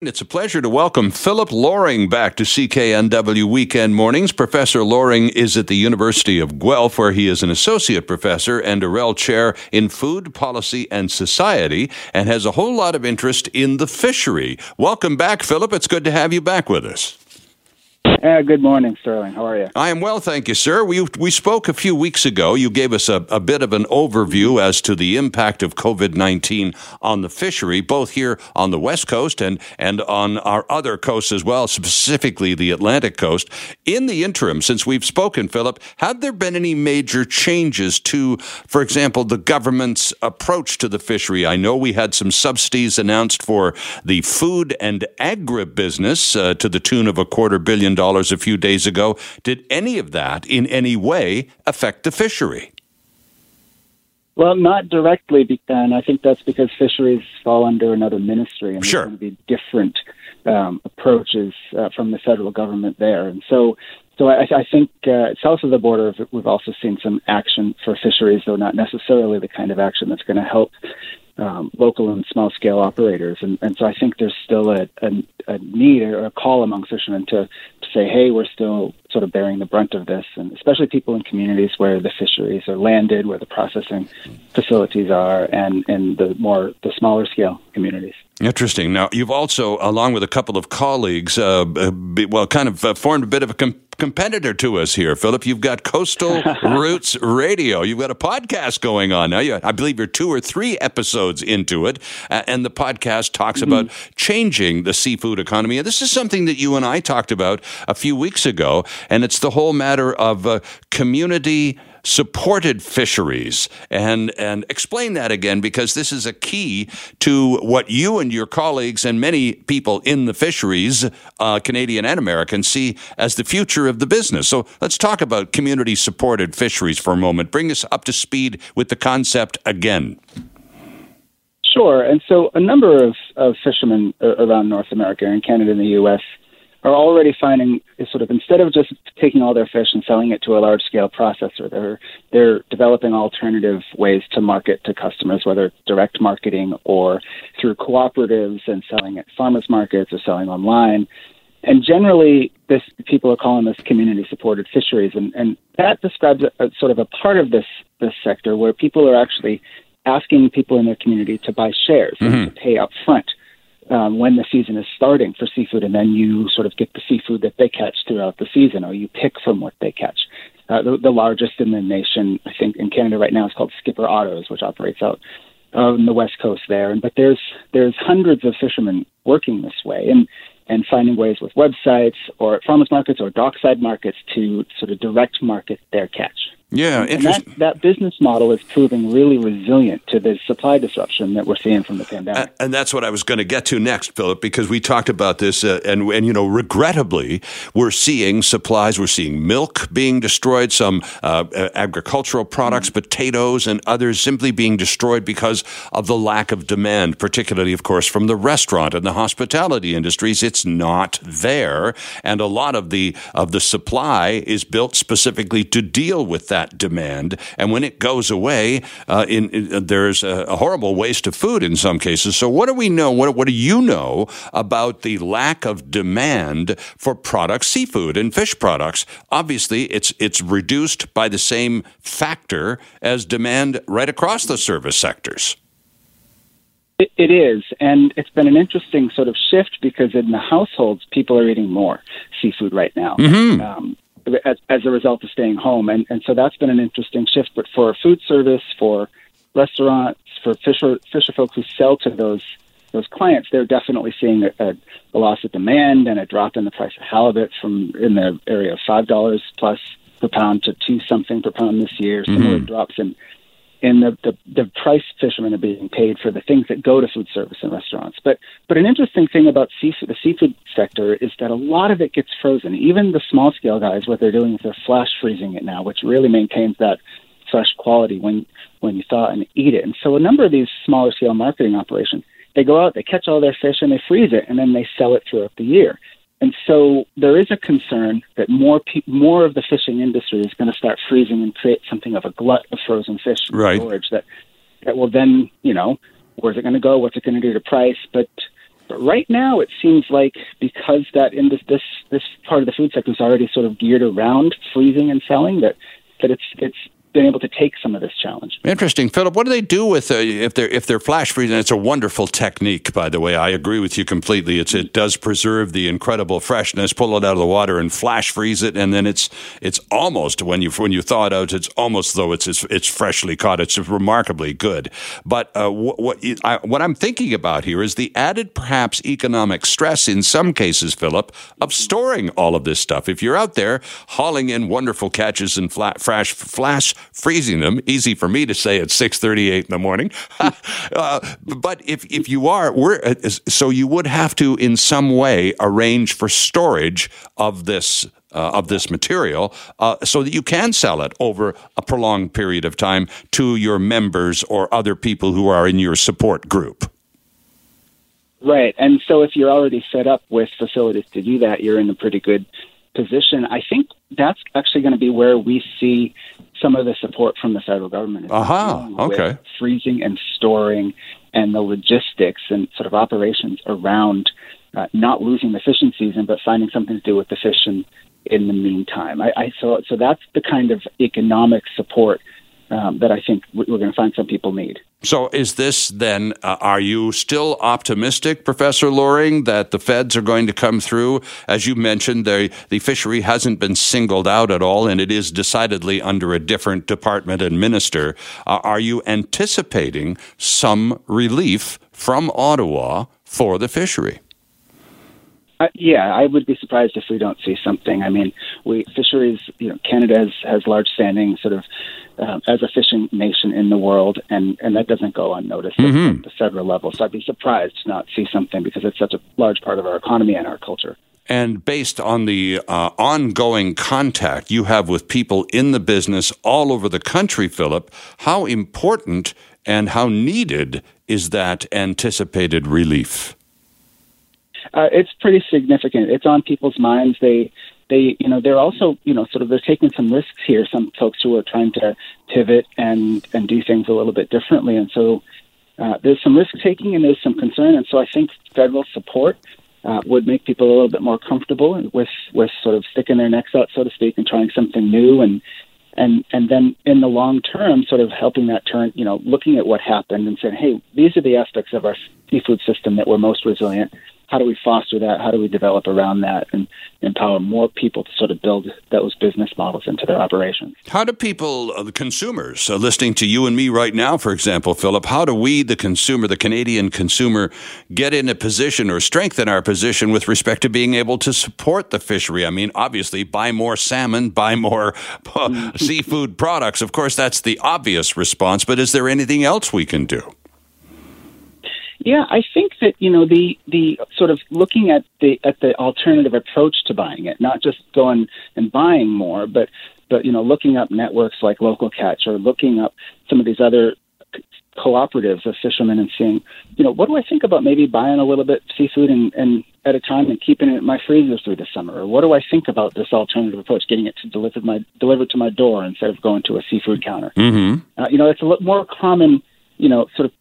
It's a pleasure to welcome Philip Loring back to CKNW Weekend Mornings. Professor Loring is at the University of Guelph, where he is an associate professor and Arrell Chair in Food Policy and Society, and has a whole lot of interest in the fishery. Welcome back, Philip. It's good to have you back with us. Uh, good morning, Sterling. How are you? I am well, thank you, sir. We, we spoke a few weeks ago. You gave us a, a bit of an overview as to the impact of COVID 19 on the fishery, both here on the West Coast and, and on our other coasts as well, specifically the Atlantic coast. In the interim, since we've spoken, Philip, have there been any major changes to, for example, the government's approach to the fishery? I know we had some subsidies announced for the food and agribusiness uh, to the tune of a quarter billion dollars a few days ago. Did any of that in any way affect the fishery? Well, not directly, and I think that's because fisheries fall under another ministry, and sure. there's going to be different um, approaches uh, from the federal government there. And so, so I, I think uh, south of the border, we've also seen some action for fisheries, though not necessarily the kind of action that's going to help um, local and small scale operators. And, and so I think there's still a, a, a need or a call among fishermen to, to say, hey, we're still sort of bearing the brunt of this, and especially people in communities where the fisheries are landed, where the processing facilities are, and in the more the smaller scale communities. Interesting. Now, you've also, along with a couple of colleagues, uh, be, well, kind of uh, formed a bit of a com- competitor to us here, Philip. You've got Coastal Roots Radio. You've got a podcast going on now. You, I believe you're two or three episodes into it, uh, and the podcast talks mm-hmm. about changing the seafood economy. And this is something that you and I talked about a few weeks ago, and it's the whole matter of uh, community supported fisheries. And and explain that again because this is a key to what you and your colleagues and many people in the fisheries uh, Canadian and American see as the future of the business. So let's talk about community supported fisheries for a moment. Bring us up to speed with the concept again Sure. And so a number of, of fishermen uh, around North America and Canada and the U.S are already finding sort of instead of just taking all their fish and selling it to a large scale processor, they're they're developing alternative ways to market to customers, whether direct marketing or through cooperatives and selling at farmers markets or selling online. And generally, this people are calling this community supported fisheries, and, and that describes a, a sort of a part of this this sector where people are actually asking people in their community to buy shares mm-hmm. and to pay up front um, when the season is starting for seafood, and then you sort of get the seafood that they catch throughout the season, or you pick from what they catch. Uh, the, the largest in the nation, I think, in Canada right now is called Skipper Otto's, which operates out on the west coast there. And but there's there's hundreds of fishermen working this way, and and finding ways with websites or farmers markets or dockside markets to sort of direct market their catch. Yeah, and that, that business model is proving really resilient to the supply disruption that we're seeing from the pandemic. And that's what I was going to get to next, Philip, because we talked about this, uh, and and you know, regrettably, we're seeing supplies, we're seeing milk being destroyed, some uh, agricultural products, mm-hmm. potatoes, and others simply being destroyed because of the lack of demand, particularly, of course, from the restaurant and the hospitality industries. It's not there, and a lot of the of the supply is built specifically to deal with that that demand. And when it goes away, uh, in, in, there's a, a, horrible waste of food in some cases. So, what do we know? What, what do you know about the lack of demand for products, seafood and fish products? Obviously, it's it's reduced by the same factor as demand right across the service sectors. It, it is, and it's been an interesting sort of shift because in the households, people are eating more seafood right now. Mm-hmm. Um, as, as a result of staying home. And, and so that's been an interesting shift. But for food service, for restaurants, for fisher, fisher folks who sell to those those clients, they're definitely seeing a, a, a loss of demand and a drop in the price of halibut from in the area of five dollars plus per pound to two something per pound this year. Similar mm-hmm. drops in and the, the, the price fishermen are being paid for the things that go to food service and restaurants. But but an interesting thing about seafood, the seafood sector is that a lot of it gets frozen. Even the small scale guys, what they're doing is they're flash freezing it now, which really maintains that fresh quality when when you thaw and eat it. And so a number of these smaller scale marketing operations, they go out, they catch all their fish, and they freeze it, and then they sell it throughout the year. And so there is a concern that more pe- more of the fishing industry is going to start freezing and create something of a glut of frozen fish right. storage that that will then, you know, where's it going to go? What's it going to do to price? But But right now, it seems like because that in this this this part of the food sector is already sort of geared around freezing and selling, that that it's it's been able to take some of this challenge. Interesting, Philip. What do they do with uh, if they're if they're flash freezing? It's a wonderful technique, by the way. I agree with you completely. It's it does preserve the incredible freshness. Pull it out of the water and flash freeze it, and then it's it's almost when you when you thaw it out, it's almost though it's it's, it's freshly caught. It's remarkably good. But uh, what what, I, what I'm thinking about here is the added perhaps economic stress in some cases, Philip, of storing all of this stuff. If you're out there hauling in wonderful catches and flash flash freezing them. Easy for me to say at six thirty-eight in the morning, uh, but if if you are, we're, uh, so you would have to in some way arrange for storage of this uh, of this material uh, so that you can sell it over a prolonged period of time to your members or other people who are in your support group. Right. And so if you're already set up with facilities to do that, you're in a pretty good position. I think that's actually going to be where we see some of the support from the federal government. Aha, uh-huh. okay. Freezing and storing and the logistics and sort of operations around uh, not losing the fishing season, but finding something to do with the fish in, in the meantime. I, I so so that's the kind of economic support um, that I think we're going to find some people need. So, is this then, uh, are you still optimistic, Professor Loring, that the feds are going to come through? As you mentioned, the, the fishery hasn't been singled out at all, and it is decidedly under a different department and minister. Uh, are you anticipating some relief from Ottawa for the fishery? Uh, yeah, I would be surprised if we don't see something. I mean, we fisheries, you know, Canada has, has large standing sort of uh, as a fishing nation in the world, and, and that doesn't go unnoticed mm-hmm. at the federal level. So I'd be surprised to not see something because it's such a large part of our economy and our culture. And based on the uh, ongoing contact you have with people in the business all over the country, Philip, how important and how needed is that anticipated relief? Uh, it's pretty significant. It's on people's minds. They they you know they're also you know sort of they're taking some risks here. Some folks who are trying to pivot and and do things a little bit differently, and so uh, there's some risk taking and there's some concern. And so I think federal support uh, would make people a little bit more comfortable with with sort of sticking their necks out, so to speak, and trying something new and and and then in the long term, sort of helping that turn, you know, looking at what happened and saying, hey, these are the aspects of our seafood system that were most resilient how do we foster that? How do we develop around that and empower more people to sort of build those business models into their operations? How do people, uh, the consumers, uh, listening to you and me right now, for example, Philip, how do we, the consumer, the Canadian consumer, get in a position or strengthen our position with respect to being able to support the fishery? I mean, obviously, buy more salmon, buy more uh, seafood products. Of course, that's the obvious response, but is there anything else we can do? Yeah, I think that you know the the sort of looking at the at the alternative approach to buying it, not just going and buying more, but but you know looking up networks like Local Catch or looking up some of these other cooperatives of fishermen and seeing, you know, what do I think about maybe buying a little bit of seafood and, and at a time and keeping it in my freezer through the summer? Or what do I think about this alternative approach, getting it to delivered my delivered to my door instead of going to a seafood counter? Mm-hmm. Uh, you know, it's a little more common, you know, sort of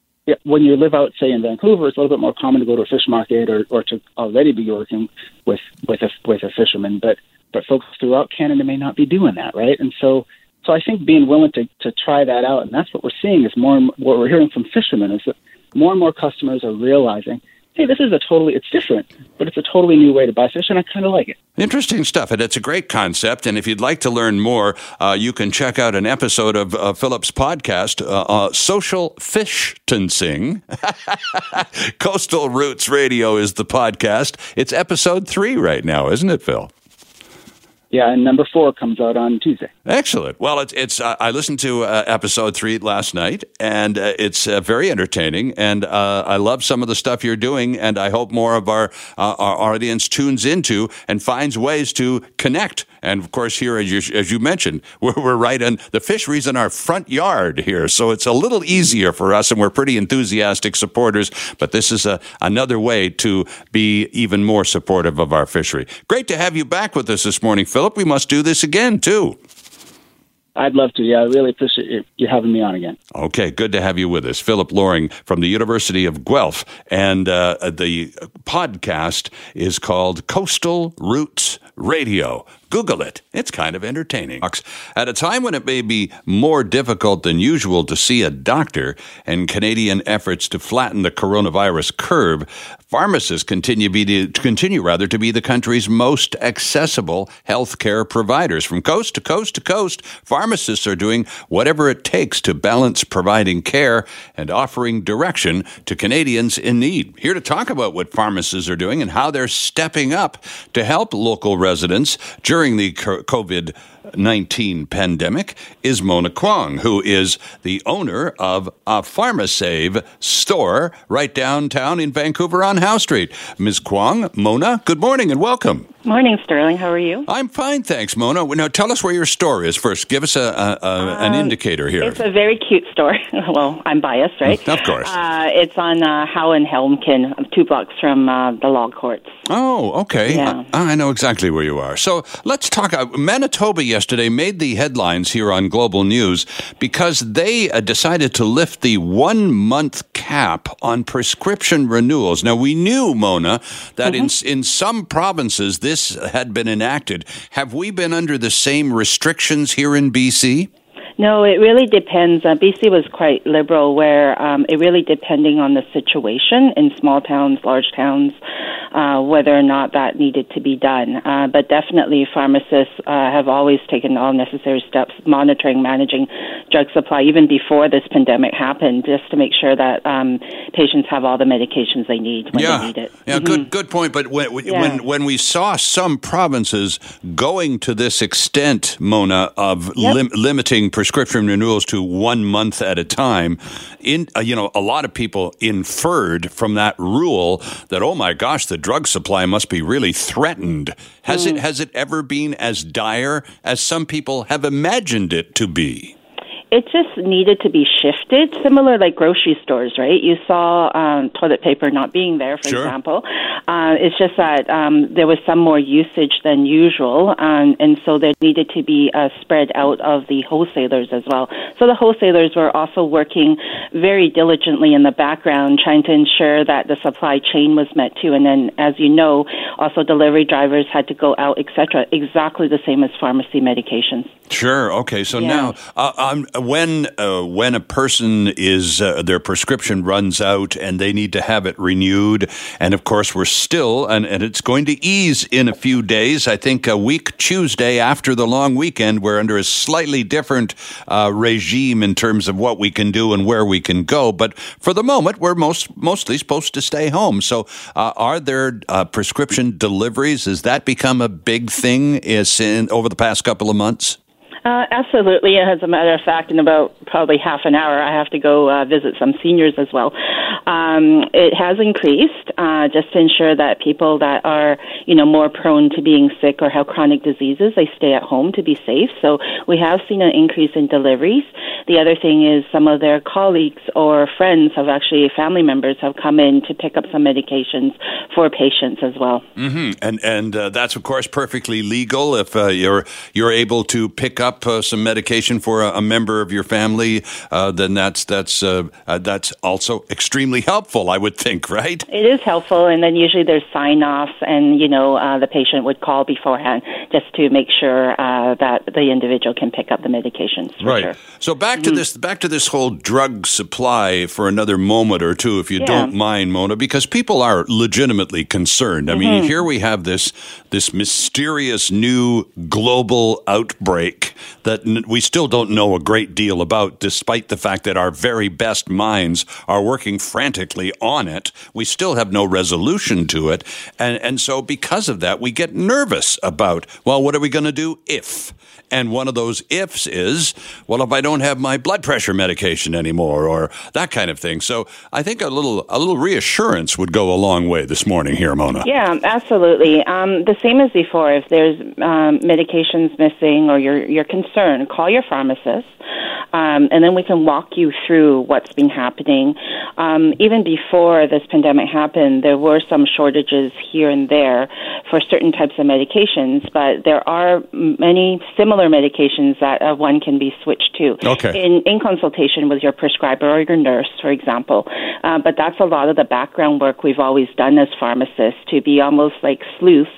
when you live out, say, in Vancouver, it's a little bit more common to go to a fish market or, or to already be working with with a with a fisherman. But but folks throughout Canada may not be doing that, right? And so so I think being willing to to try that out, and that's what we're seeing is more what we're hearing from fishermen is that more and more customers are realizing hey, this is a totally, it's different, but it's a totally new way to buy fish, and I kind of like it. Interesting stuff, and it's a great concept. And if you'd like to learn more, uh, you can check out an episode of uh, Philip's podcast, uh, uh Social Fishtancing. Coastal Roots Radio is the podcast. It's episode three right now, isn't it, Phil? Yeah, and number four comes out on Tuesday. Excellent. Well, it's it's. Uh, I listened to uh, episode three last night, and uh, it's uh, very entertaining. And uh, I love some of the stuff you're doing, and I hope more of our uh, our audience tunes into and finds ways to connect. And of course, here as you, as you mentioned, we're, we're right in the fisheries in our front yard here, so it's a little easier for us, and we're pretty enthusiastic supporters. But this is a another way to be even more supportive of our fishery. Great to have you back with us this morning. Philip, we must do this again, too. I'd love to. Yeah, I really appreciate you having me on again. Okay, good to have you with us. Philip Loring from the University of Guelph. And uh, the podcast is called Coastal Roots Radio. Google it. It's kind of entertaining. At a time when it may be more difficult than usual to see a doctor and Canadian efforts to flatten the coronavirus curve, pharmacists continue, be to, continue rather to be the country's most accessible healthcare providers. From coast to coast to coast, pharmacists are doing whatever it takes to balance providing care and offering direction to Canadians in need. Here to talk about what pharmacists are doing and how they're stepping up to help local residents during the COVID 19 pandemic is Mona Kwong, who is the owner of a PharmaSave store right downtown in Vancouver on Howe Street. Ms. Kwong, Mona, good morning and welcome. Morning, Sterling. How are you? I'm fine, thanks, Mona. Now, tell us where your store is first. Give us a, a, a um, an indicator here. It's a very cute store. well, I'm biased, right? Of course. Uh, it's on uh, Howe and Helmcken, two blocks from uh, the law courts. Oh, okay. Yeah. I, I, know exactly where you are. So let's talk. Uh, Manitoba yesterday made the headlines here on Global News because they uh, decided to lift the one month cap on prescription renewals. Now, we knew, Mona, that mm-hmm. in, in some provinces this this had been enacted, have we been under the same restrictions here in BC? No, it really depends. Uh, BC was quite liberal, where um, it really depending on the situation in small towns, large towns, uh, whether or not that needed to be done. Uh, but definitely, pharmacists uh, have always taken all necessary steps, monitoring, managing drug supply, even before this pandemic happened, just to make sure that um, patients have all the medications they need when yeah. they need it. Yeah, mm-hmm. good, good point. But when yeah. when when we saw some provinces going to this extent, Mona, of yep. lim- limiting prescription prescription renewals to one month at a time, in uh, you know, a lot of people inferred from that rule that oh my gosh, the drug supply must be really threatened. Has mm. it has it ever been as dire as some people have imagined it to be? It just needed to be shifted, similar like grocery stores, right? You saw um, toilet paper not being there, for sure. example. Uh, it's just that um, there was some more usage than usual, um, and so there needed to be a spread out of the wholesalers as well. So the wholesalers were also working very diligently in the background, trying to ensure that the supply chain was met too. And then, as you know, also delivery drivers had to go out, etc. Exactly the same as pharmacy medications. Sure. Okay. So yeah. now, uh, um, when uh, when a person is uh, their prescription runs out and they need to have it renewed, and of course we're still and, and it's going to ease in a few days. I think a week Tuesday after the long weekend, we're under a slightly different uh, regime in terms of what we can do and where we can go. But for the moment, we're most mostly supposed to stay home. So, uh, are there uh, prescription deliveries? Has that become a big thing? Is in over the past couple of months? Uh, absolutely. As a matter of fact, in about probably half an hour, I have to go uh, visit some seniors as well. Um, it has increased uh, just to ensure that people that are, you know, more prone to being sick or have chronic diseases, they stay at home to be safe. So we have seen an increase in deliveries. The other thing is some of their colleagues or friends have actually, family members have come in to pick up some medications for patients as well. Mm-hmm. And and uh, that's of course perfectly legal if uh, you're you're able to pick up uh, some medication for a, a, member of your family, uh, then that's that's uh, uh, that's also extremely helpful. I would think, right? It is helpful, and then usually there's sign offs, and you know uh, the patient would call beforehand just to make sure that the individual can pick up the medications. right. Sure. So back to mm-hmm. this back to this whole drug supply for another moment or two, if you yeah. don't mind, Mona, because people are legitimately concerned. I mm-hmm. mean, here we have this this mysterious new global outbreak that we still don't know a great deal about, despite the fact that our very best minds are working frantically on it. We still have no resolution to it. And, and so, because of that, we get nervous about, well, what are we going to do if? And one of those ifs is, well, if I don't have my blood pressure medication anymore, or that kind of thing. So I think a little a little reassurance would go a long way this morning here, Mona. Yeah, absolutely. Um, the same as before. If there's um, medications missing, or you're you're concerned, call your pharmacist, um, and then we can walk you through what's been happening. Um, even before this pandemic happened, there were some shortages here and there for certain types of medications, but there are many similar medications that uh, one can be switched to okay. in, in consultation with your prescriber or your nurse, for example. Uh, but that's a lot of the background work we've always done as pharmacists to be almost like sleuths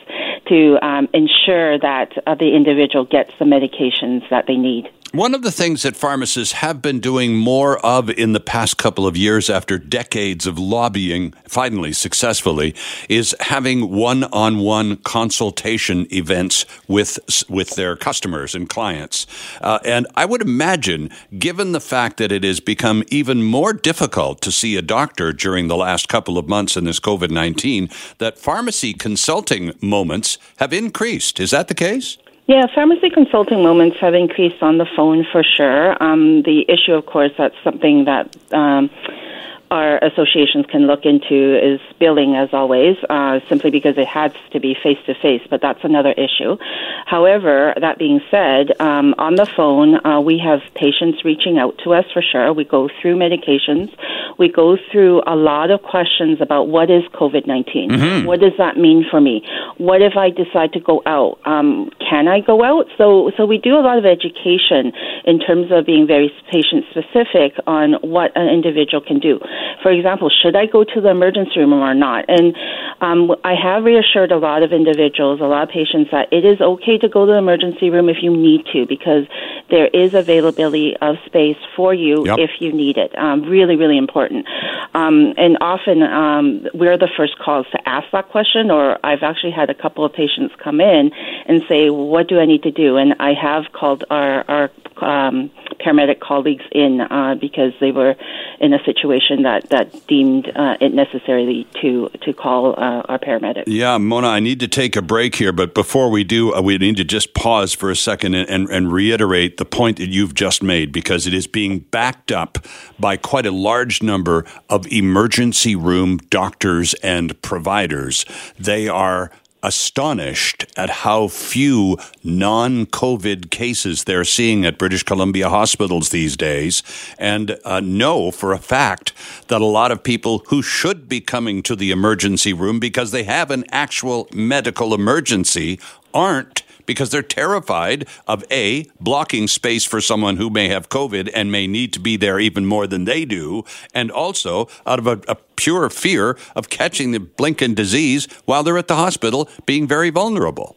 to um, ensure that uh, the individual gets the medications that they need. One of the things that pharmacists have been doing more of in the past couple of years after decades of lobbying, finally successfully, is having one-on-one consultation events with with their customers and clients. Uh, and I would imagine, given the fact that it has become even more difficult to see a doctor during the last couple of months in this COVID-19, that pharmacy consulting moments have increased. Is that the case? Yeah, pharmacy consulting moments have increased on the phone for sure. Um, the issue, of course, that's something that um, our associations can look into is billing, as always, uh, simply because it has to be face to face, but that's another issue. However, that being said, um, on the phone, uh, we have patients reaching out to us for sure. We go through medications. We go through a lot of questions about what is COVID 19? Mm-hmm. What does that mean for me? What if I decide to go out? Um, can I go out? So, so we do a lot of education in terms of being very patient specific on what an individual can do. For example, should I go to the emergency room or not? And um, I have reassured a lot of individuals, a lot of patients, that it is okay to go to the emergency room if you need to because there is availability of space for you yep. if you need it. Um, really, really important. Um, and often um, we're the first calls to ask that question, or I've actually had a couple of patients come in and say, What do I need to do? And I have called our, our um, paramedic colleagues in uh, because they were in a situation that that deemed uh, it necessary to to call uh, our paramedics. Yeah, Mona, I need to take a break here, but before we do, uh, we need to just pause for a second and, and, and reiterate the point that you've just made because it is being backed up by quite a large number of emergency room doctors and providers. They are astonished at how few non COVID cases they're seeing at British Columbia hospitals these days, and uh, know for a fact that a lot of people who should be coming to the emergency room because they have an actual medical emergency aren't because they're terrified of A, blocking space for someone who may have COVID and may need to be there even more than they do, and also out of a, a pure fear of catching the blinking disease while they're at the hospital being very vulnerable.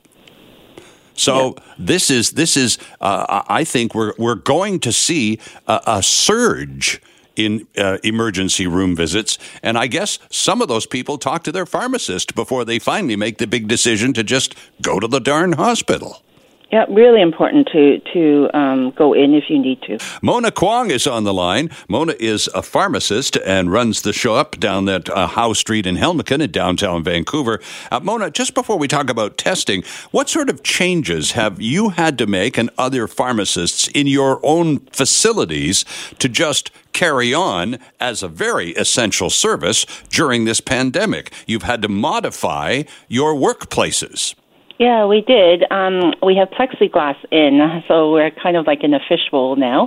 So yeah. this is this is uh, I think we're we're going to see a, a surge in uh, emergency room visits. And I guess some of those people talk to their pharmacist before they finally make the big decision to just go to the darn hospital. Yeah, really important to to um, go in if you need to. Mona Kwong is on the line. Mona is a pharmacist and runs the shop down at uh, Howe Street in Helmcken in downtown Vancouver. Uh, Mona, just before we talk about testing, what sort of changes have you had to make and other pharmacists in your own facilities to just carry on as a very essential service during this pandemic? You've had to modify your workplaces. Yeah, we did. Um, we have plexiglass in, so we're kind of like in a fishbowl now.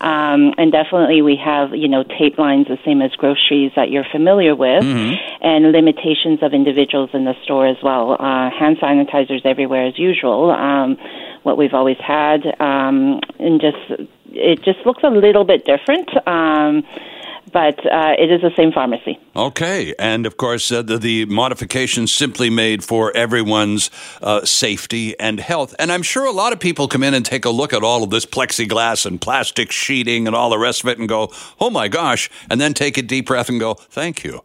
Um, and definitely we have, you know, tape lines the same as groceries that you're familiar with, mm-hmm. and limitations of individuals in the store as well. Uh, hand sanitizers everywhere as usual, um, what we've always had, um, and just it just looks a little bit different. Um, but uh, it is the same pharmacy. Okay, and of course, uh, the, the modifications simply made for everyone's uh, safety and health. And I'm sure a lot of people come in and take a look at all of this plexiglass and plastic sheeting and all the rest of it and go, "Oh my gosh!" and then take a deep breath and go, "Thank you."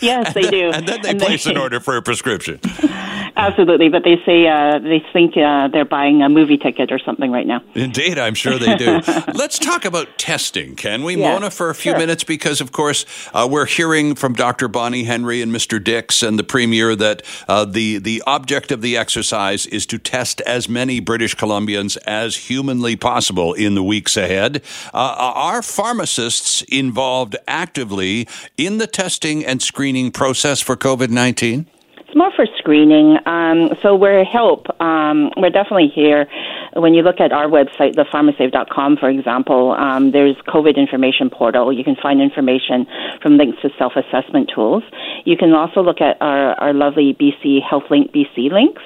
yes, they then, do. And then they and place they, an order for a prescription. Absolutely, but they say uh, they think uh, they're buying a movie ticket or something right now. Indeed, I'm sure they do. Let's talk about testing, can we, yeah, Mona, for a few sure. minutes? Because, of course, uh, we're hearing from Dr. Bonnie Henry and Mr. Dix and the Premier that uh, the the object of the exercise is to test as many British Columbians as humanly possible in the weeks ahead. Uh, are pharmacists involved actively in the testing and screening process for COVID 19? It's more for screening. Um, so we're help. Um, we're definitely here when you look at our website, thepharmasave.com, for example, um, there's COVID information portal. You can find information from links to self-assessment tools. You can also look at our, our lovely BC HealthLink BC links.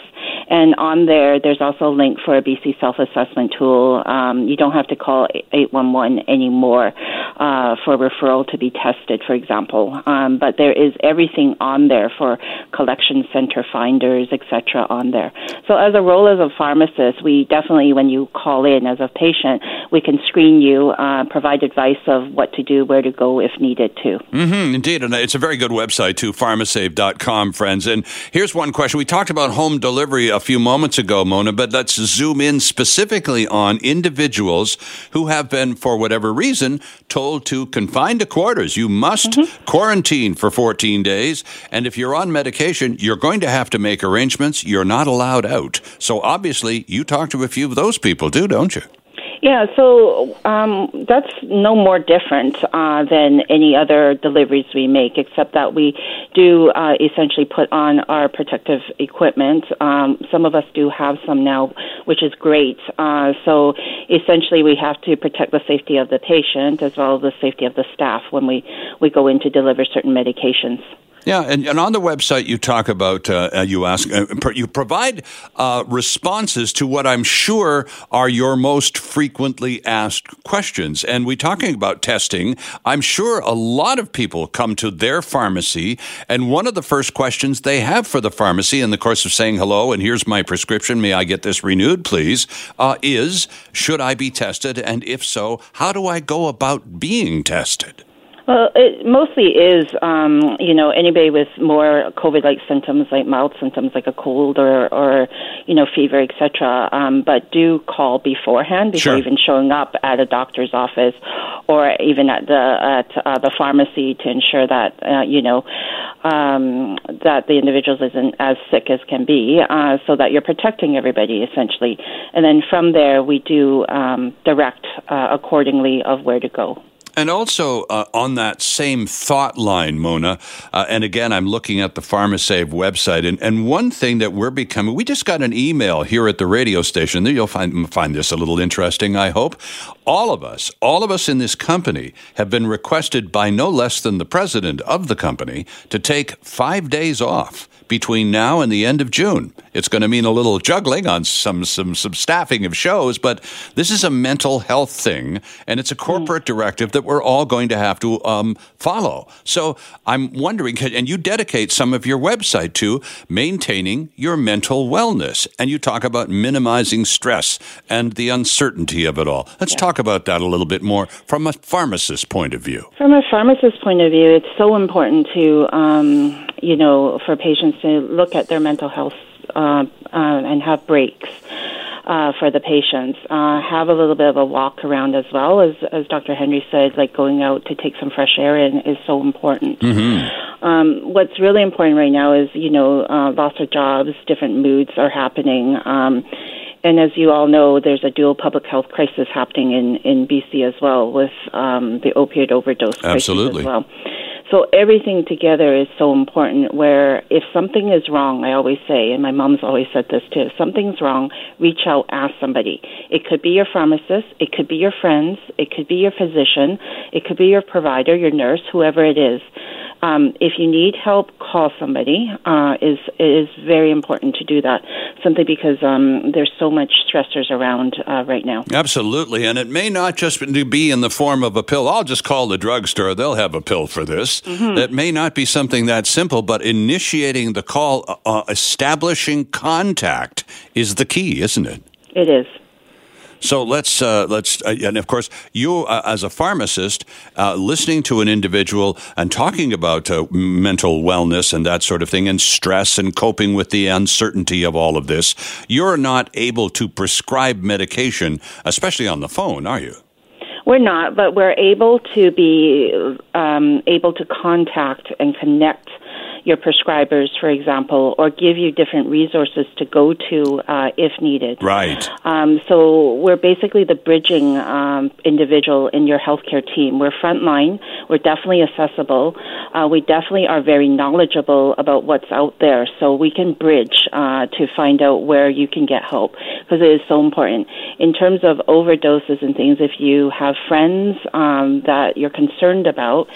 And on there, there's also a link for a BC self-assessment tool. Um, you don't have to call 811 anymore uh, for referral to be tested, for example. Um, but there is everything on there for collection center finders, etc. on there. So as a role as a pharmacist, we definitely, when you call in as a patient, we can screen you, uh, provide advice of what to do, where to go if needed to. Mm-hmm, indeed, and it's a very good website too, pharmasave.com, friends. And here's one question. We talked about home delivery a few moments ago, Mona, but let's zoom in specifically on individuals who have been, for whatever reason, told to confine to quarters. You must mm-hmm. quarantine for 14 days, and if you're on medication, you're going to have to make arrangements. You're not allowed out. So obviously, you talk to a few of those people too, don't you? Yeah, so um, that's no more different uh, than any other deliveries we make, except that we do uh, essentially put on our protective equipment. Um, some of us do have some now, which is great. Uh, so essentially, we have to protect the safety of the patient as well as the safety of the staff when we, we go in to deliver certain medications. Yeah, and, and on the website you talk about uh, uh you ask uh, you provide uh, responses to what I'm sure are your most frequently asked questions, and we're talking about testing. I'm sure a lot of people come to their pharmacy, and one of the first questions they have for the pharmacy in the course of saying hello and here's my prescription, may I get this renewed, please, uh, is should I be tested, and if so, how do I go about being tested? Well, it mostly is, um, you know, anybody with more COVID-like symptoms, like mild symptoms, like a cold or, or you know, fever, etc. Um, but do call beforehand before sure. even showing up at a doctor's office or even at the at uh, the pharmacy to ensure that uh, you know um, that the individual isn't as sick as can be, uh, so that you're protecting everybody essentially. And then from there, we do um, direct uh, accordingly of where to go. And also uh, on that same thought line, Mona, uh, and again, I'm looking at the PharmaSave website, and, and one thing that we're becoming, we just got an email here at the radio station. You'll find, find this a little interesting, I hope. All of us, all of us in this company have been requested by no less than the president of the company to take five days off between now and the end of June. It's going to mean a little juggling on some, some, some staffing of shows, but this is a mental health thing, and it's a corporate mm. directive that we're all going to have to um, follow. So I'm wondering, and you dedicate some of your website to maintaining your mental wellness, and you talk about minimizing stress and the uncertainty of it all. Let's yeah. talk about that a little bit more from a pharmacist's point of view. From a pharmacist's point of view, it's so important to, um, you know, for patients to look at their mental health uh, uh, and have breaks uh, for the patients. Uh, have a little bit of a walk around as well as as Dr. Henry said, like going out to take some fresh air in is so important. Mm-hmm. Um, what's really important right now is you know uh, loss of jobs, different moods are happening. Um, and as you all know, there's a dual public health crisis happening in, in BC as well with um, the opioid overdose Absolutely. crisis as well. So everything together is so important. Where if something is wrong, I always say, and my mom's always said this too, if something's wrong, reach out, ask somebody. It could be your pharmacist, it could be your friends, it could be your physician, it could be your provider, your nurse, whoever it is. Um, if you need help, call somebody. Uh, is is very important to do that. Simply because um, there's so much stressors around uh, right now. Absolutely, and it may not just be in the form of a pill. I'll just call the drugstore; they'll have a pill for this. Mm-hmm. That may not be something that simple, but initiating the call, uh, uh establishing contact, is the key, isn't it? It is. So let's uh, let's uh, and of course you uh, as a pharmacist uh, listening to an individual and talking about uh, mental wellness and that sort of thing and stress and coping with the uncertainty of all of this, you're not able to prescribe medication, especially on the phone, are you? We're not, but we're able to be um, able to contact and connect your prescribers, for example, or give you different resources to go to uh, if needed. Right. Um, so we're basically the bridging um, individual in your healthcare team. We're frontline. We're definitely accessible. Uh, we definitely are very knowledgeable about what's out there, so we can bridge uh, to find out where you can get help because it is so important. In terms of overdoses and things, if you have friends um, that you're concerned about,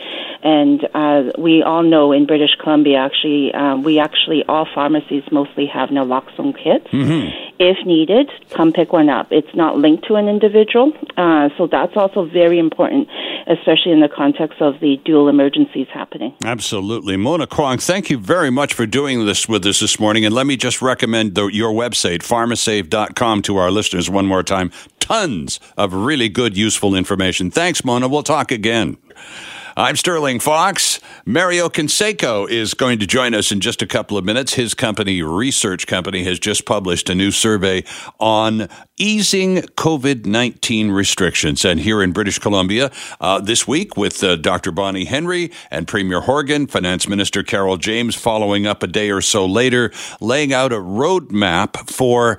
and uh, we all know in British Columbia, actually, um, we actually all pharmacies mostly have naloxone kits. Mm-hmm. If needed, come pick one up. It's not linked to an individual, uh, so that's also very important, especially in the context of the dual emergencies happening. Absolutely. Mona Kwong, thank you very much for doing this with us this morning. And let me just recommend the, your website, pharmasave.com, to our listeners one more time. Tons of really good, useful information. Thanks, Mona. We'll talk again. I'm Sterling Faux. Mario Canseco is going to join us in just a couple of minutes. His company, Research Company, has just published a new survey on easing COVID 19 restrictions. And here in British Columbia, uh, this week with uh, Dr. Bonnie Henry and Premier Horgan, Finance Minister Carole James following up a day or so later, laying out a roadmap for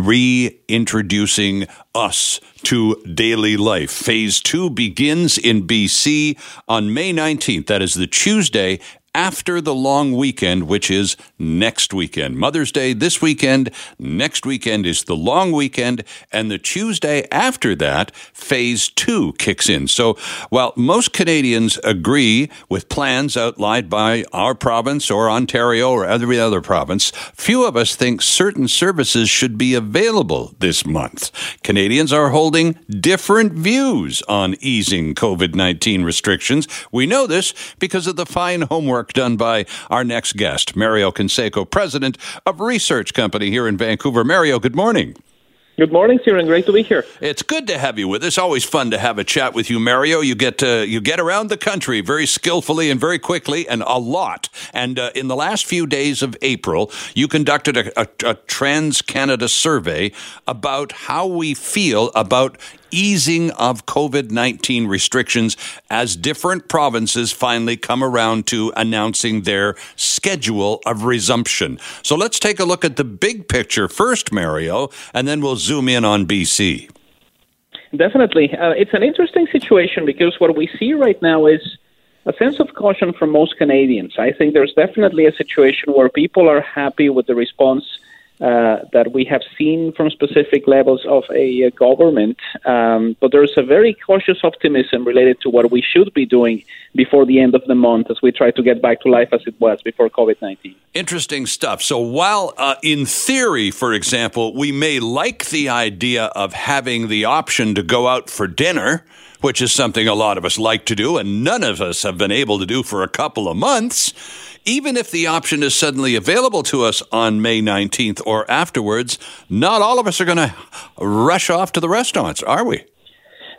reintroducing us to daily life. Phase two begins in BC on May 19th. That is the Tuesday after the long weekend, which is next weekend. Mother's Day this weekend, next weekend is the long weekend, and the Tuesday after that, phase two kicks in. So while most Canadians agree with plans outlined by our province or Ontario or every other province, few of us think certain services should be available this month. Canadians are holding different views on easing COVID 19 restrictions. We know this because of the fine homework work done by our next guest, Mario Canseco, president of Research Company here in Vancouver. Mario, good morning. Good morning, Kieran. Great to be here. It's good to have you with us. Always fun to have a chat with you, Mario. You get to, you get around the country very skillfully and very quickly, and a lot. And uh, in the last few days of April, you conducted a, a, a Trans Canada survey about how we feel about easing of COVID 19 restrictions as different provinces finally come around to announcing their schedule of resumption. So let's take a look at the big picture first, Mario, and then we'll zoom in on BC. Definitely. Uh, it's an interesting situation because what we see right now is a sense of caution from most Canadians. I think there's definitely a situation where people are happy with the response uh, that we have seen from specific levels of a, a government, um, but there's a very cautious optimism related to what we should be doing before the end of the month as we try to get back to life as it was before COVID 19. Interesting stuff. So, while uh, in theory, for example, we may like the idea of having the option to go out for dinner, which is something a lot of us like to do, and none of us have been able to do for a couple of months even if the option is suddenly available to us on May 19th or afterwards, not all of us are going to rush off to the restaurants, are we?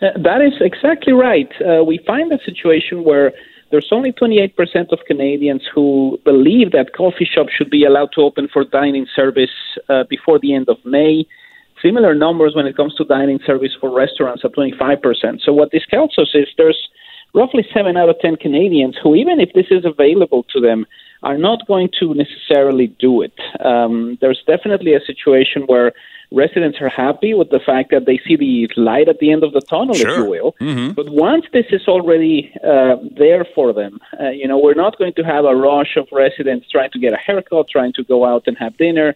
Uh, that is exactly right. Uh, we find a situation where there's only 28% of Canadians who believe that coffee shops should be allowed to open for dining service uh, before the end of May. Similar numbers when it comes to dining service for restaurants at 25%. So, what this tells us is there's roughly seven out of ten Canadians who, even if this is available to them, are not going to necessarily do it. Um, there's definitely a situation where residents are happy with the fact that they see the light at the end of the tunnel, sure. if you will. Mm-hmm. But once this is already uh, there for them, uh, you know, we're not going to have a rush of residents trying to get a haircut, trying to go out and have dinner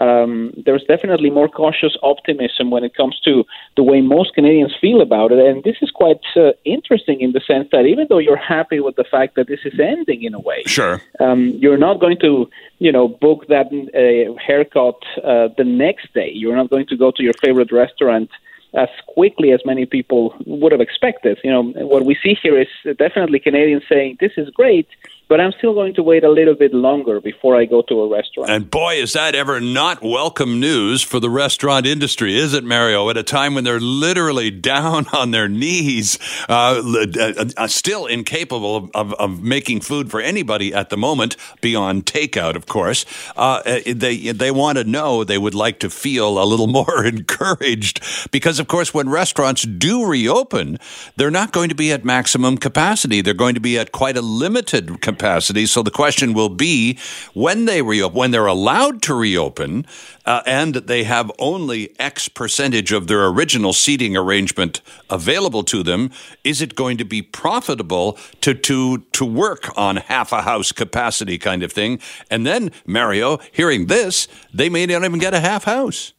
um, there's definitely more cautious optimism when it comes to the way most Canadians feel about it. And this is quite uh, interesting in the sense that even though you're happy with the fact that this is ending in a way, sure, um, you're not going to, you know, book that uh, haircut uh, the next day. You're not going to go to your favorite restaurant as quickly as many people would have expected. You know, what we see here is definitely Canadians saying this is great but I'm still going to wait a little bit longer before I go to a restaurant. And boy, is that ever not welcome news for the restaurant industry, is it, Mario? At a time when they're literally down on their knees, uh, uh, uh, still incapable of, of, of, making food for anybody at the moment, beyond takeout, of course. Uh, uh they they want to know, they would like to feel a little more encouraged because, of course, when restaurants do reopen, they're not going to be at maximum capacity. They're going to be at quite a limited capacity capacity. So the question will be when they reopen, when they're allowed to reopen, uh, and they have only X percentage of their original seating arrangement available to them, is it going to be profitable to to to work on half a house capacity kind of thing? And then Mario, hearing this, they may not even get a half house.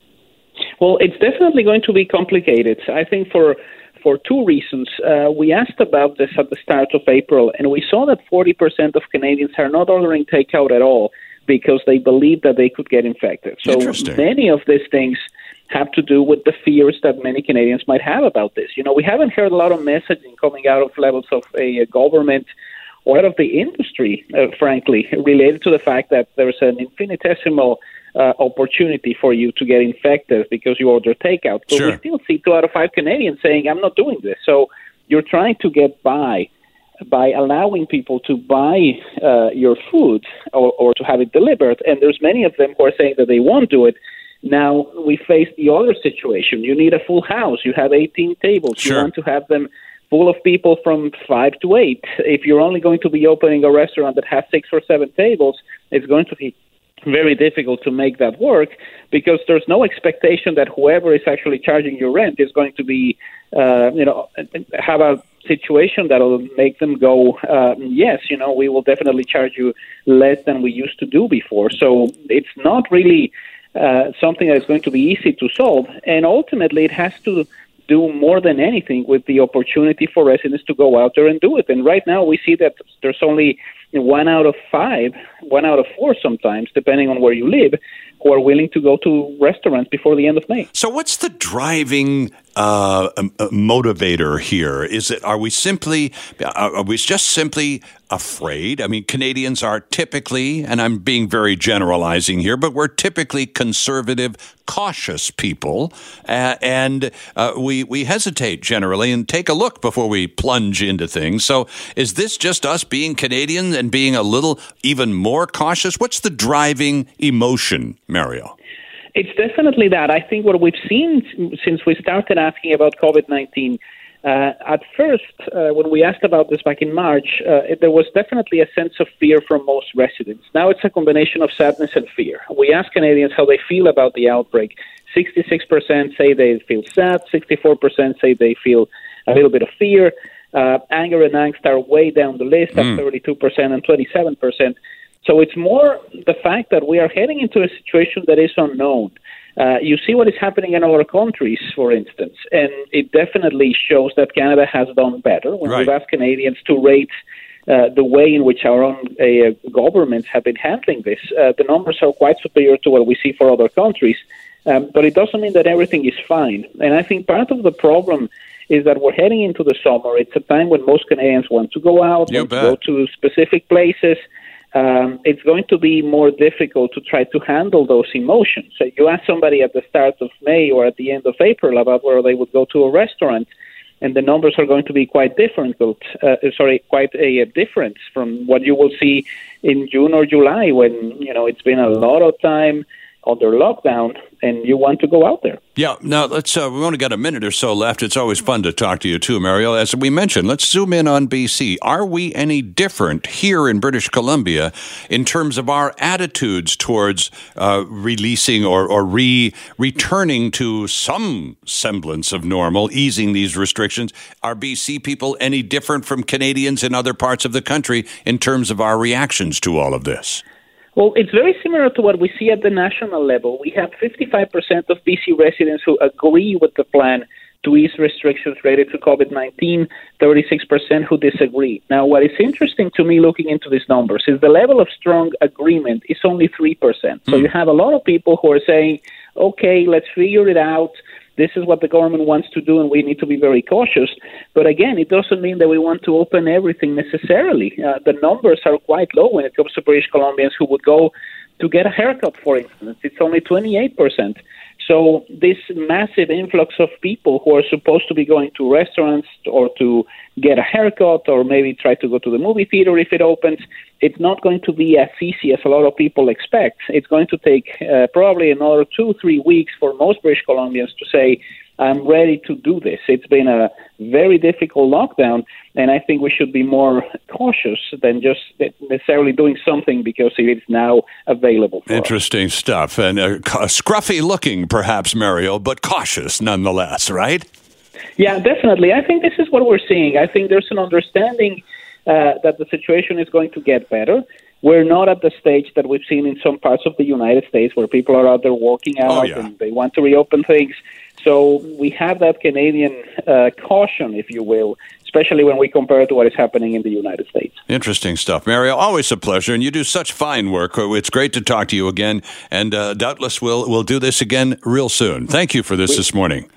Well, it's definitely going to be complicated. I think for for two reasons. Uh, we asked about this at the start of April, and we saw that 40% of Canadians are not ordering takeout at all because they believe that they could get infected. So many of these things have to do with the fears that many Canadians might have about this. You know, we haven't heard a lot of messaging coming out of levels of a, government or out of the industry, uh, frankly, related to the fact that there's an infinitesimal uh, opportunity for you to get infected because you order takeout. But sure. we still see two out of five Canadians saying, I'm not doing this. So you're trying to get by by allowing people to buy uh, your food or, or to have it delivered. And there's many of them who are saying that they won't do it. Now we face the other situation. You need a full house. You have 18 tables. Sure. You want to have them full of people from five to eight. If you're only going to be opening a restaurant that has six or seven tables, it's going to be very difficult to make that work because there's no expectation that whoever is actually charging your rent is going to be, uh, you know, have a situation that'll make them go, uh, yes, you know, we will definitely charge you less than we used to do before. So it's not really uh, something that's going to be easy to solve, and ultimately it has to do more than anything with the opportunity for residents to go out there and do it. And right now we see that there's only one out of five, one out of four sometimes, depending on where you live, who are willing to go to restaurants before the end of May. So, what's the driving uh, motivator here? Is it are we simply are we just simply afraid? I mean, Canadians are typically, and I'm being very generalizing here, but we're typically conservative, cautious people, uh, and uh, we we hesitate generally and take a look before we plunge into things. So, is this just us being Canadian and being a little even more cautious? What's the driving emotion, Mario? It's definitely that. I think what we've seen since we started asking about COVID 19. Uh, at first, uh, when we asked about this back in March, uh, it, there was definitely a sense of fear from most residents. Now it's a combination of sadness and fear. We asked Canadians how they feel about the outbreak. 66% say they feel sad, 64% say they feel a little bit of fear. Uh, anger and angst are way down the list at mm. 32% and 27%. So it's more the fact that we are heading into a situation that is unknown. Uh, you see what is happening in other countries, for instance, and it definitely shows that Canada has done better. When right. we've asked Canadians to rate uh, the way in which our own uh, governments have been handling this, uh, the numbers are quite superior to what we see for other countries. Um, but it doesn't mean that everything is fine. And I think part of the problem is that we're heading into the summer. It's a time when most Canadians want to go out, want to go to specific places um, it's going to be more difficult to try to handle those emotions. So you ask somebody at the start of May or at the end of April about where they would go to a restaurant, and the numbers are going to be quite difficult. Uh, sorry, quite a, a difference from what you will see in June or July when you know it's been a lot of time under lockdown and you want to go out there. Yeah. Now let's. Uh, we only got a minute or so left. It's always fun to talk to you too, Mario. As we mentioned, let's zoom in on BC. Are we any different here in British Columbia in terms of our attitudes towards uh, releasing or, or re returning to some semblance of normal, easing these restrictions? Are BC people any different from Canadians in other parts of the country in terms of our reactions to all of this? Well, it's very similar to what we see at the national level. We have 55% of BC residents who agree with the plan to ease restrictions related to COVID 19, 36% who disagree. Now, what is interesting to me looking into these numbers is the level of strong agreement is only 3%. Mm. So hmm. you have a lot of people who are saying, okay, let's figure it out this is what the government wants to do, and we need to be very cautious. But again, it doesn't mean that we want to open everything necessarily. Uh, the numbers are quite low when it comes to British Columbians who would go to get a haircut, for instance. It's only 28%. So this massive influx of people who are supposed to be going to restaurants or to get a haircut or maybe try to go to the movie theater if it opens, it's not going to be as easy as a lot of people expect. It's going to take uh, probably another two, three weeks for most British Columbians to say, I'm ready to do this. It's been a very difficult lockdown, and I think we should be more cautious than just necessarily doing something because it is now available. Interesting us. stuff, and uh, scruffy looking, perhaps, Mario, but cautious nonetheless, right? Yeah, definitely. I think this is what we're seeing. I think there's an understanding uh, that the situation is going to get better. We're not at the stage that we've seen in some parts of the United States where people are out there walking oh, out oh, yeah. and they want to reopen things. So we have that Canadian uh, caution, if you will, especially when we compare it to what is happening in the United States. Interesting stuff. Mario, always a pleasure, and you do such fine work. It's great to talk to you again, and uh, doubtless we'll, we'll do this again real soon. Thank you for this we, this morning.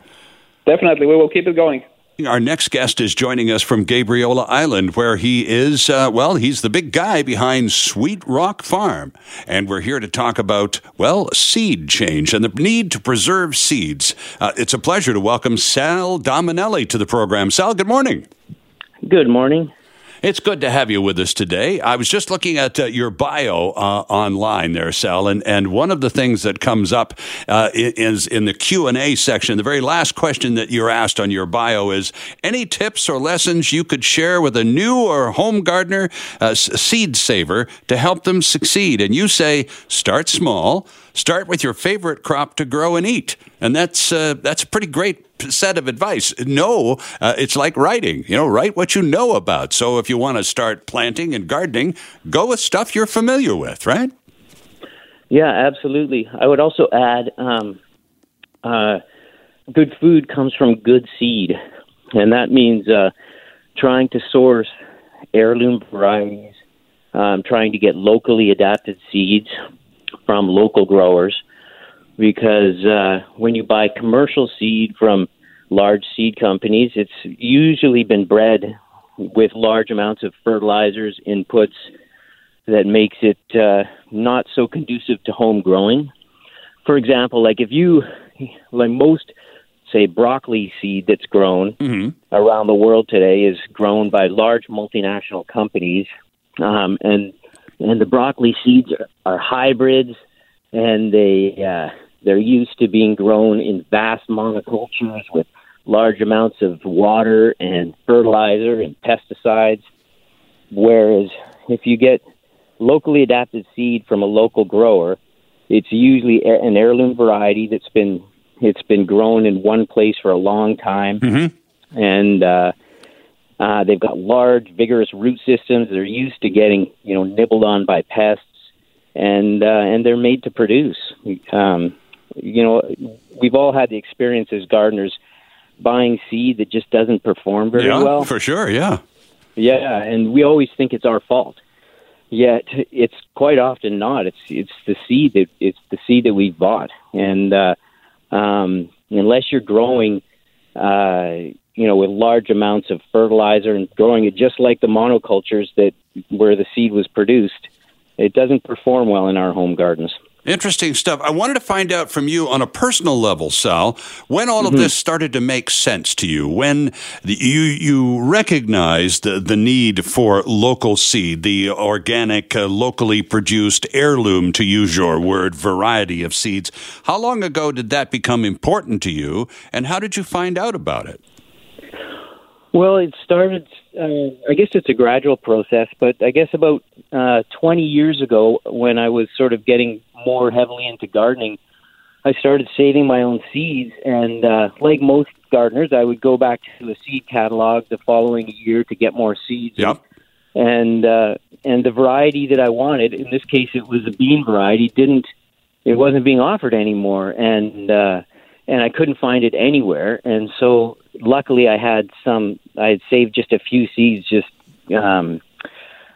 Definitely. We will keep it going. Our next guest is joining us from Gabriola Island, where he is, uh, well, he's the big guy behind Sweet Rock Farm. And we're here to talk about, well, seed change and the need to preserve seeds. Uh, it's a pleasure to welcome Sal Dominelli to the program. Sal, good morning. Good morning. It's good to have you with us today. I was just looking at uh, your bio uh, online there, Sal, and, and one of the things that comes up uh, is in the Q and A section. The very last question that you're asked on your bio is: any tips or lessons you could share with a new or home gardener, uh, seed saver, to help them succeed? And you say, start small. Start with your favorite crop to grow and eat, and that's uh, that's a pretty great set of advice. No, uh, it's like writing. You know, write what you know about. So if you want to start planting and gardening, go with stuff you're familiar with, right? Yeah, absolutely. I would also add, um, uh, good food comes from good seed, and that means uh, trying to source heirloom varieties, um, trying to get locally adapted seeds from local growers because uh, when you buy commercial seed from large seed companies, it's usually been bred with large amounts of fertilizers, inputs that makes it uh, not so conducive to home growing. For example, like if you, like most, say, broccoli seed that's grown mm-hmm. around the world today is grown by large multinational companies, um, and and the broccoli seeds are, are hybrids, and they uh, they're used to being grown in vast monocultures with large amounts of water and fertilizer and pesticides. Whereas if you get locally adapted seed from a local grower, it's usually an heirloom variety that's been it's been grown in one place for a long time, mm-hmm. and uh, uh, they've got large, vigorous root systems. They're used to getting, you know, nibbled on by pests, and uh, and they're made to produce. Um, you know, we've all had the experience as gardeners buying seed that just doesn't perform very yeah, well. For sure, yeah, yeah, and we always think it's our fault. Yet it's quite often not. It's it's the seed that it's the seed that we've bought, and uh, um, unless you're growing. Uh, you know, with large amounts of fertilizer and growing it just like the monocultures that where the seed was produced, it doesn't perform well in our home gardens. Interesting stuff. I wanted to find out from you on a personal level, Sal, when all mm-hmm. of this started to make sense to you, when the, you you recognized the, the, need for local seed, the organic, uh, locally produced heirloom, to use your word, variety of seeds. How long ago did that become important to you, and how did you find out about it? Well, it started. Uh, I guess it's a gradual process, but I guess about uh, 20 years ago, when I was sort of getting more heavily into gardening, I started saving my own seeds. And uh, like most gardeners, I would go back to a seed catalog the following year to get more seeds. Yep. And uh, and the variety that I wanted, in this case, it was a bean variety. Didn't it wasn't being offered anymore, and uh, and I couldn't find it anywhere. And so, luckily, I had some. I had saved just a few seeds just um,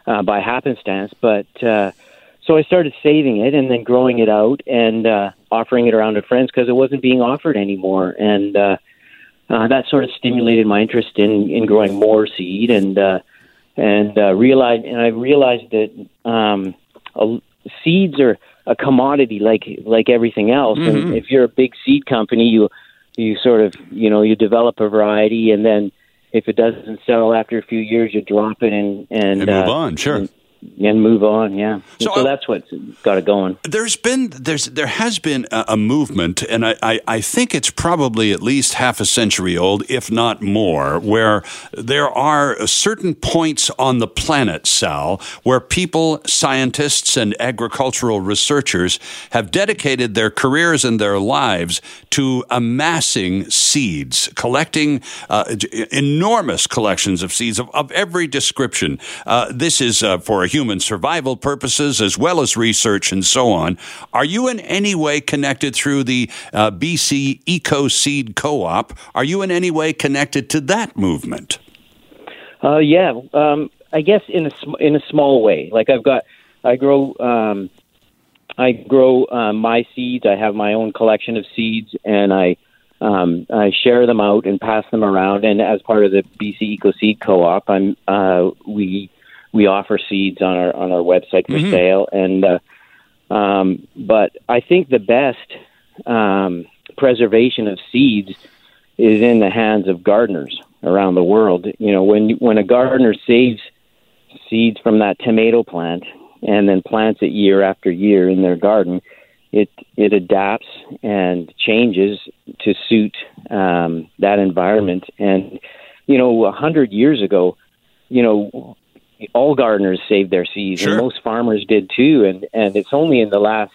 uh, by happenstance. But uh, so I started saving it and then growing it out and uh, offering it around to friends because it wasn't being offered anymore. And uh, uh, that sort of stimulated my interest in in growing more seed and uh, and uh, realized and I realized that um, uh, seeds are a commodity like like everything else. Mm-hmm. And if you're a big seed company, you you sort of you know you develop a variety, and then if it doesn't sell after a few years, you drop it and and, and move uh, on. Sure. And, and move on. Yeah, so, so that's what's got it going. There's been there's there has been a, a movement, and I, I, I think it's probably at least half a century old, if not more, where there are certain points on the planet, Sal, where people, scientists, and agricultural researchers have dedicated their careers and their lives to amassing seeds, collecting uh, enormous collections of seeds of, of every description. Uh, this is uh, for human survival purposes as well as research and so on. Are you in any way connected through the uh, BC Eco Seed Co op? Are you in any way connected to that movement? Uh, yeah, um, I guess in a sm- in a small way. Like I've got, I grow, um, I grow uh, my seeds. I have my own collection of seeds, and I um, I share them out and pass them around. And as part of the BC Eco Seed Co-op, I'm uh, we we offer seeds on our on our website for mm-hmm. sale. And uh, um, but I think the best um, preservation of seeds is in the hands of gardeners around the world. You know, when when a gardener saves seeds from that tomato plant and then plants it year after year in their garden, it it adapts and changes to suit um, that environment. And you know, a hundred years ago, you know, all gardeners saved their seeds, sure. and most farmers did too. And and it's only in the last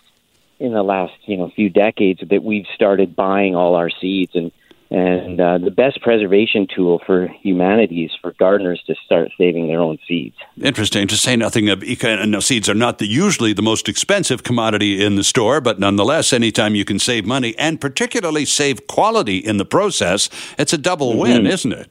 in the last you know few decades that we've started buying all our seeds and and uh, the best preservation tool for humanity is for gardeners to start saving their own seeds. Interesting. To say nothing of eco, no, seeds are not the, usually the most expensive commodity in the store, but nonetheless, anytime you can save money and particularly save quality in the process, it's a double mm-hmm. win, isn't it?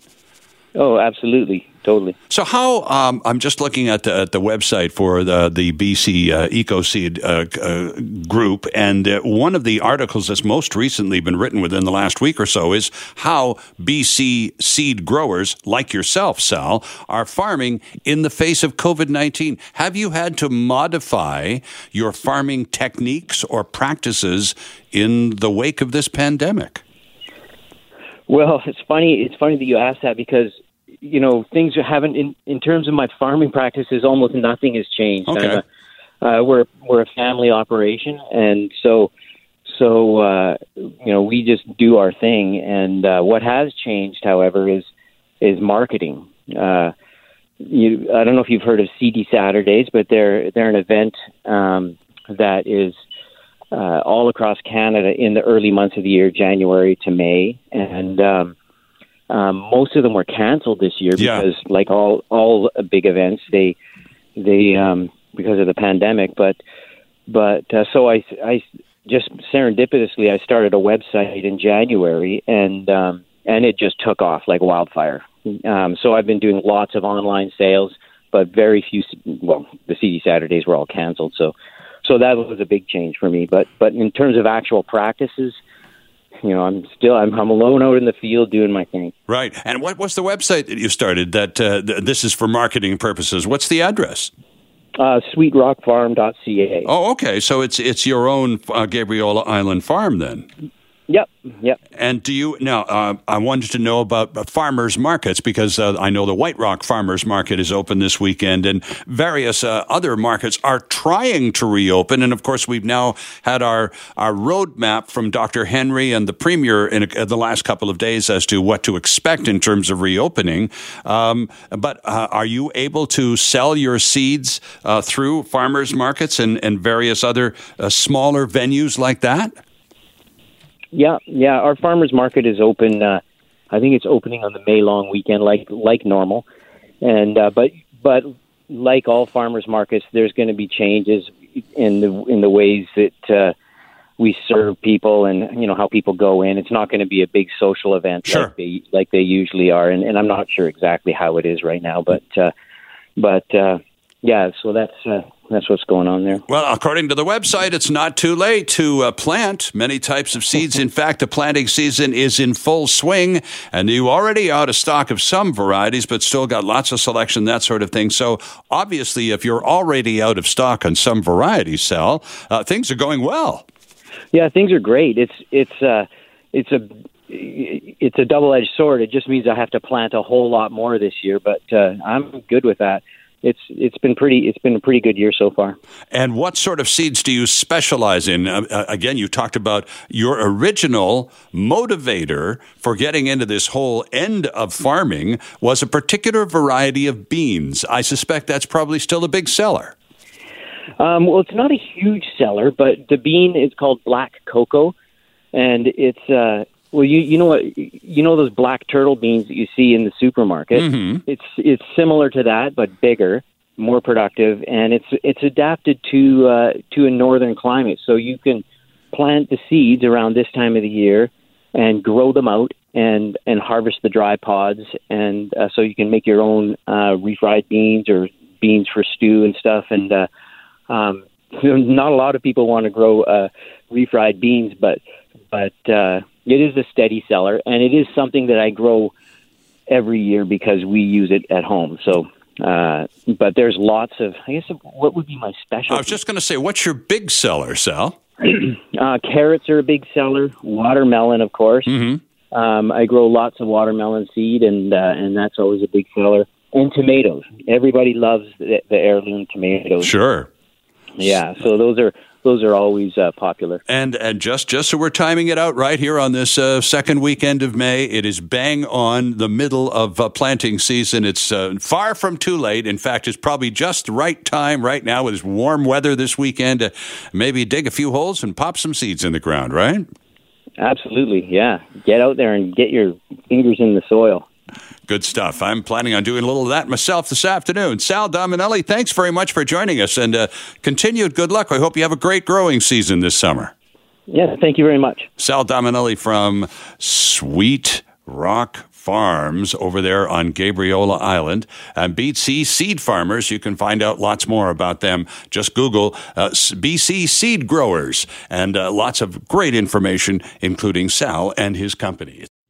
Oh, absolutely totally. So how um, I'm just looking at the, at the website for the the BC uh, EcoSeed uh, uh, group, and uh, one of the articles that's most recently been written within the last week or so is how BC seed growers like yourself, Sal, are farming in the face of COVID nineteen. Have you had to modify your farming techniques or practices in the wake of this pandemic? Well, it's funny. It's funny that you asked that because you know, things haven't in in terms of my farming practices. Almost nothing has changed. Okay. A, uh, we're we're a family operation, and so so uh, you know we just do our thing. And uh, what has changed, however, is is marketing. Uh, you, I don't know if you've heard of Seedy Saturdays, but they're they're an event um, that is uh, all across Canada in the early months of the year, January to May, and um, um, most of them were canceled this year yeah. because, like all all big events, they they um, because of the pandemic. But but uh, so I I just serendipitously I started a website in January and um, and it just took off like wildfire. Um, so I've been doing lots of online sales, but very few. Well, the Seedy Saturdays were all canceled, so so that was a big change for me. But but in terms of actual practices, you know, I'm still I'm, I'm alone out in the field doing my thing. Right. And what what's the website that you started? That uh, th- this is for marketing purposes. What's the address? Uh, sweetrockfarm.ca. Oh, okay. So it's it's your own uh, Gabriola Island farm then. Yep. Yep. And do you now? Uh, I wanted to know about uh, farmers markets because uh, I know the White Rock Farmers Market is open this weekend, and various uh, other markets are trying to reopen. And of course, we've now had our our roadmap from Dr. Henry and the Premier in, in the last couple of days as to what to expect in terms of reopening. Um, but uh, are you able to sell your seeds uh, through farmers markets and, and various other smaller venues like that? Yeah, yeah. Our farmers market is open. Uh, I think it's opening on the May long weekend, like like normal. And uh, but but like all farmers markets, there's going to be changes in the in the ways that uh, we serve people and you know how people go in. It's not going to be a big social event sure. like they like they usually are, and, and I'm not sure exactly how it is right now, but uh, but uh, yeah. So that's uh, that's what's going on there. Well, according to the website, it's not too late to uh, plant many types of seeds. in fact, the planting season is in full swing, and you already out of stock of some varieties, but still got lots of selection, that sort of thing. So, obviously, if you're already out of stock on some varieties, Sal, uh, things are going well. Yeah, things are great. It's it's uh, it's a it's a double edged sword. It just means I have to plant a whole lot more this year, but uh, I'm good with that it's it's been pretty it's been a pretty good year so far. And what sort of seeds do you specialize in? Uh, uh, again, you talked about your original motivator for getting into this whole end of farming was a particular variety of beans. I suspect that's probably still a big seller. Um, well, it's not a huge seller, but the bean is called black coco, and it's uh, well, you you know what you know those black turtle beans that you see in the supermarket. Mm-hmm. It's it's similar to that, but bigger, more productive, and it's it's adapted to uh, to a northern climate. So you can plant the seeds around this time of the year and grow them out and and harvest the dry pods, and uh, so you can make your own uh, refried beans or beans for stew and stuff. And uh, um, not a lot of people want to grow uh, refried beans, but but uh, it is a steady seller, and it is something that I grow every year because we use it at home. So, uh, but there's lots of. I guess what would be my special? I was just going to say, what's your big seller, Sal? uh, carrots are a big seller. Watermelon, of course. Mm-hmm. Um, I grow lots of watermelon seed, and uh, and that's always a big seller. And tomatoes. Everybody loves the, the heirloom tomatoes. Sure. Yeah, so those are those are always uh, popular. And and just just so we're timing it out right here on this uh, second weekend of May, it is bang on the middle of uh, planting season. It's uh, far from too late. In fact, it's probably just the right time right now with this warm weather this weekend to maybe dig a few holes and pop some seeds in the ground. Right? Absolutely, yeah. Get out there and get your fingers in the soil. Good stuff. I'm planning on doing a little of that myself this afternoon. Sal Dominelli, thanks very much for joining us and uh, continued good luck. I hope you have a great growing season this summer. Yeah, thank you very much. Sal Dominelli from Sweet Rock Farms over there on Gabriola Island. And BC Seed Farmers, you can find out lots more about them. Just Google uh, BC Seed Growers and uh, lots of great information, including Sal and his company.